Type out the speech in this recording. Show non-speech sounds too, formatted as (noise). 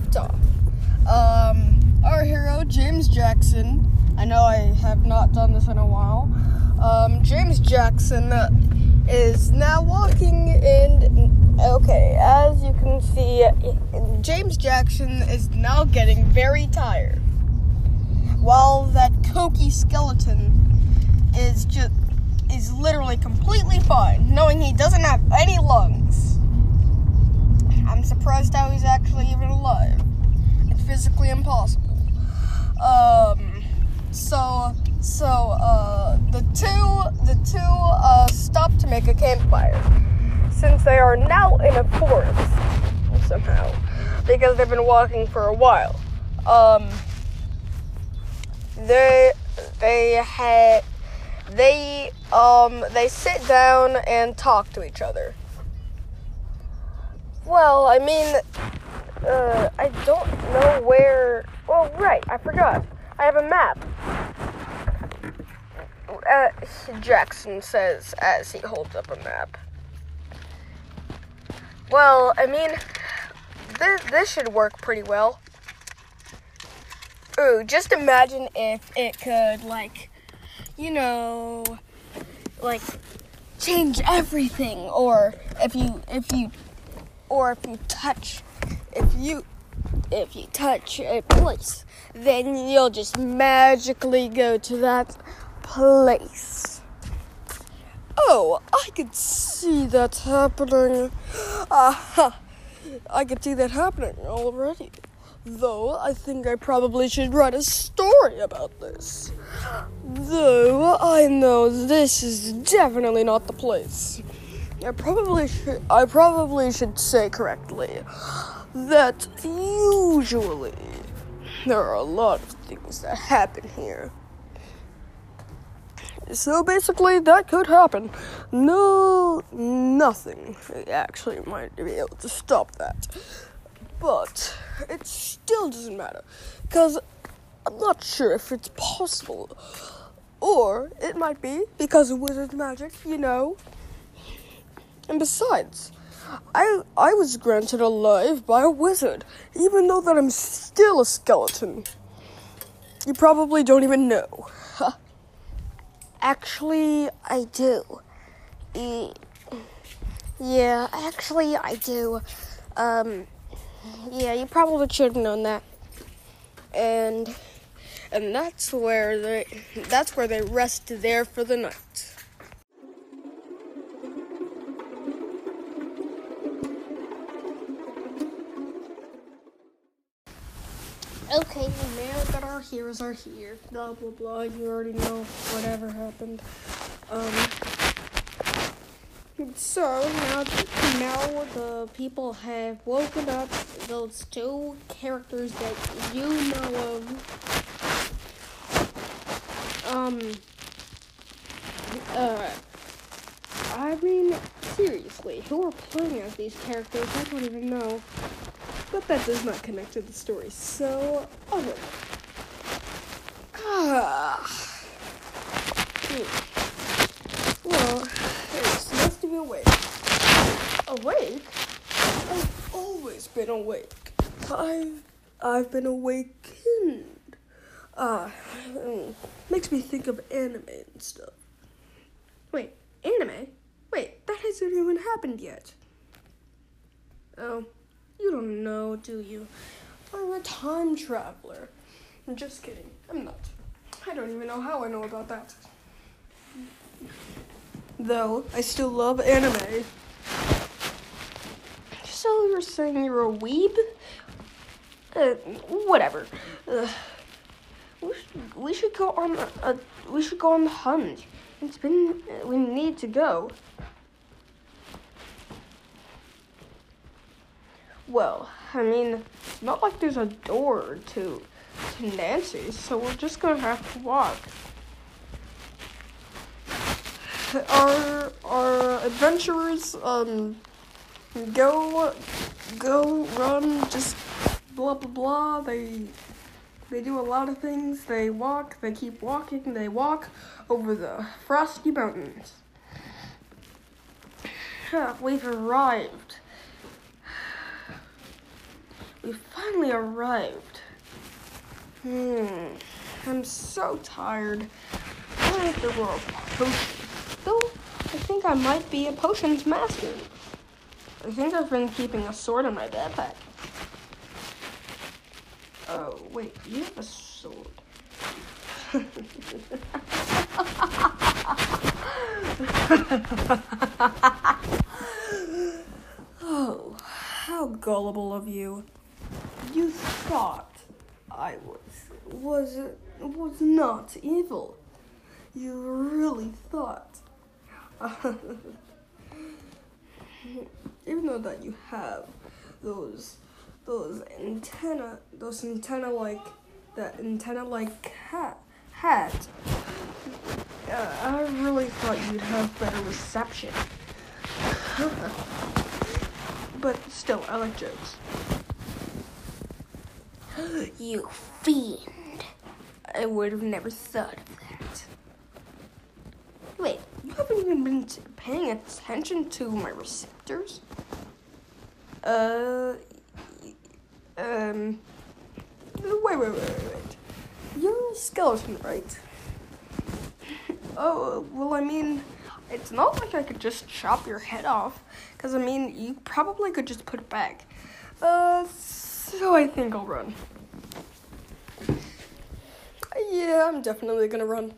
Left off, um, our hero, James Jackson, I know I have not done this in a while, um, James Jackson is now walking in. Okay, as you can see, James Jackson is now getting very tired. While that cokey skeleton is just is literally completely fine, knowing he doesn't have any lungs. I'm surprised how he's actually even alive. It's physically impossible. Um, so, so, uh, the two, the two, uh, stop to make a campfire. Since they are now in a forest, somehow, because they've been walking for a while. Um, they, they had, they, um, they sit down and talk to each other. Well, I mean, uh, I don't know where. Oh, right, I forgot. I have a map. Uh, Jackson says as he holds up a map. Well, I mean, this, this should work pretty well. Ooh, just imagine if it could, like, you know, like, change everything, or if you, if you or if you touch if you if you touch a place then you'll just magically go to that place. Oh i could see that happening. Aha. I could see that happening already. Though i think i probably should write a story about this. Though i know this is definitely not the place I probably should I probably should say correctly that usually there are a lot of things that happen here. So basically that could happen. No nothing actually might be able to stop that. But it still doesn't matter. Cause I'm not sure if it's possible. Or it might be because of wizard magic, you know. And besides, I I was granted a life by a wizard, even though that I'm still a skeleton. You probably don't even know. Actually, I do. Yeah, actually, I do. Um, yeah, you probably should have known that. And and that's where they that's where they rest there for the night. Okay, now that our heroes are here, blah blah blah. You already know whatever happened. Um. So now, now the people have woken up. Those two characters that you know of. Um. Uh. I mean, seriously, who are playing as these characters? I don't even know but that does not connect to the story. So, okay. Ah. Hmm. Well, it's nice to be awake. Awake? I've always been awake. I've I've been awakened. Ah, uh, makes me think of anime and stuff. Wait, anime? Wait, that hasn't even happened yet. Oh. You don't know, do you? I'm a time traveler. I'm just kidding. I'm not. I don't even know how I know about that. Though, I still love anime. So you're saying you're a weeb? Uh, whatever. Uh, we, should, we should go on a, a, we should go on the hunt. It's been uh, we need to go. Well, I mean, not like there's a door to to Nancy's, so we're just gonna have to walk. Our our adventurers um go go run just blah blah blah. They they do a lot of things. They walk. They keep walking. They walk over the frosty mountains. (sighs) We've arrived. We finally arrived. Hmm, I'm so tired. I don't have to roll potions. Though, I think I might be a potions master. I think I've been keeping a sword in my backpack. Oh, wait, you have a sword. (laughs) oh, how gullible of you. Thought I was was was not evil. You really thought. (laughs) Even though that you have those those antenna those antenna like that antenna like hat hat. Uh, I really thought you'd have better reception. (laughs) but still, I like jokes. You fiend. I would have never thought of that. Wait, you haven't even been paying attention to my receptors? Uh, um, wait, wait, wait, wait, wait. You're a skeleton, right? oh, well, I mean, it's not like I could just chop your head off, because I mean, you probably could just put it back. Uh, so I think I'll run. Yeah, I'm definitely gonna run.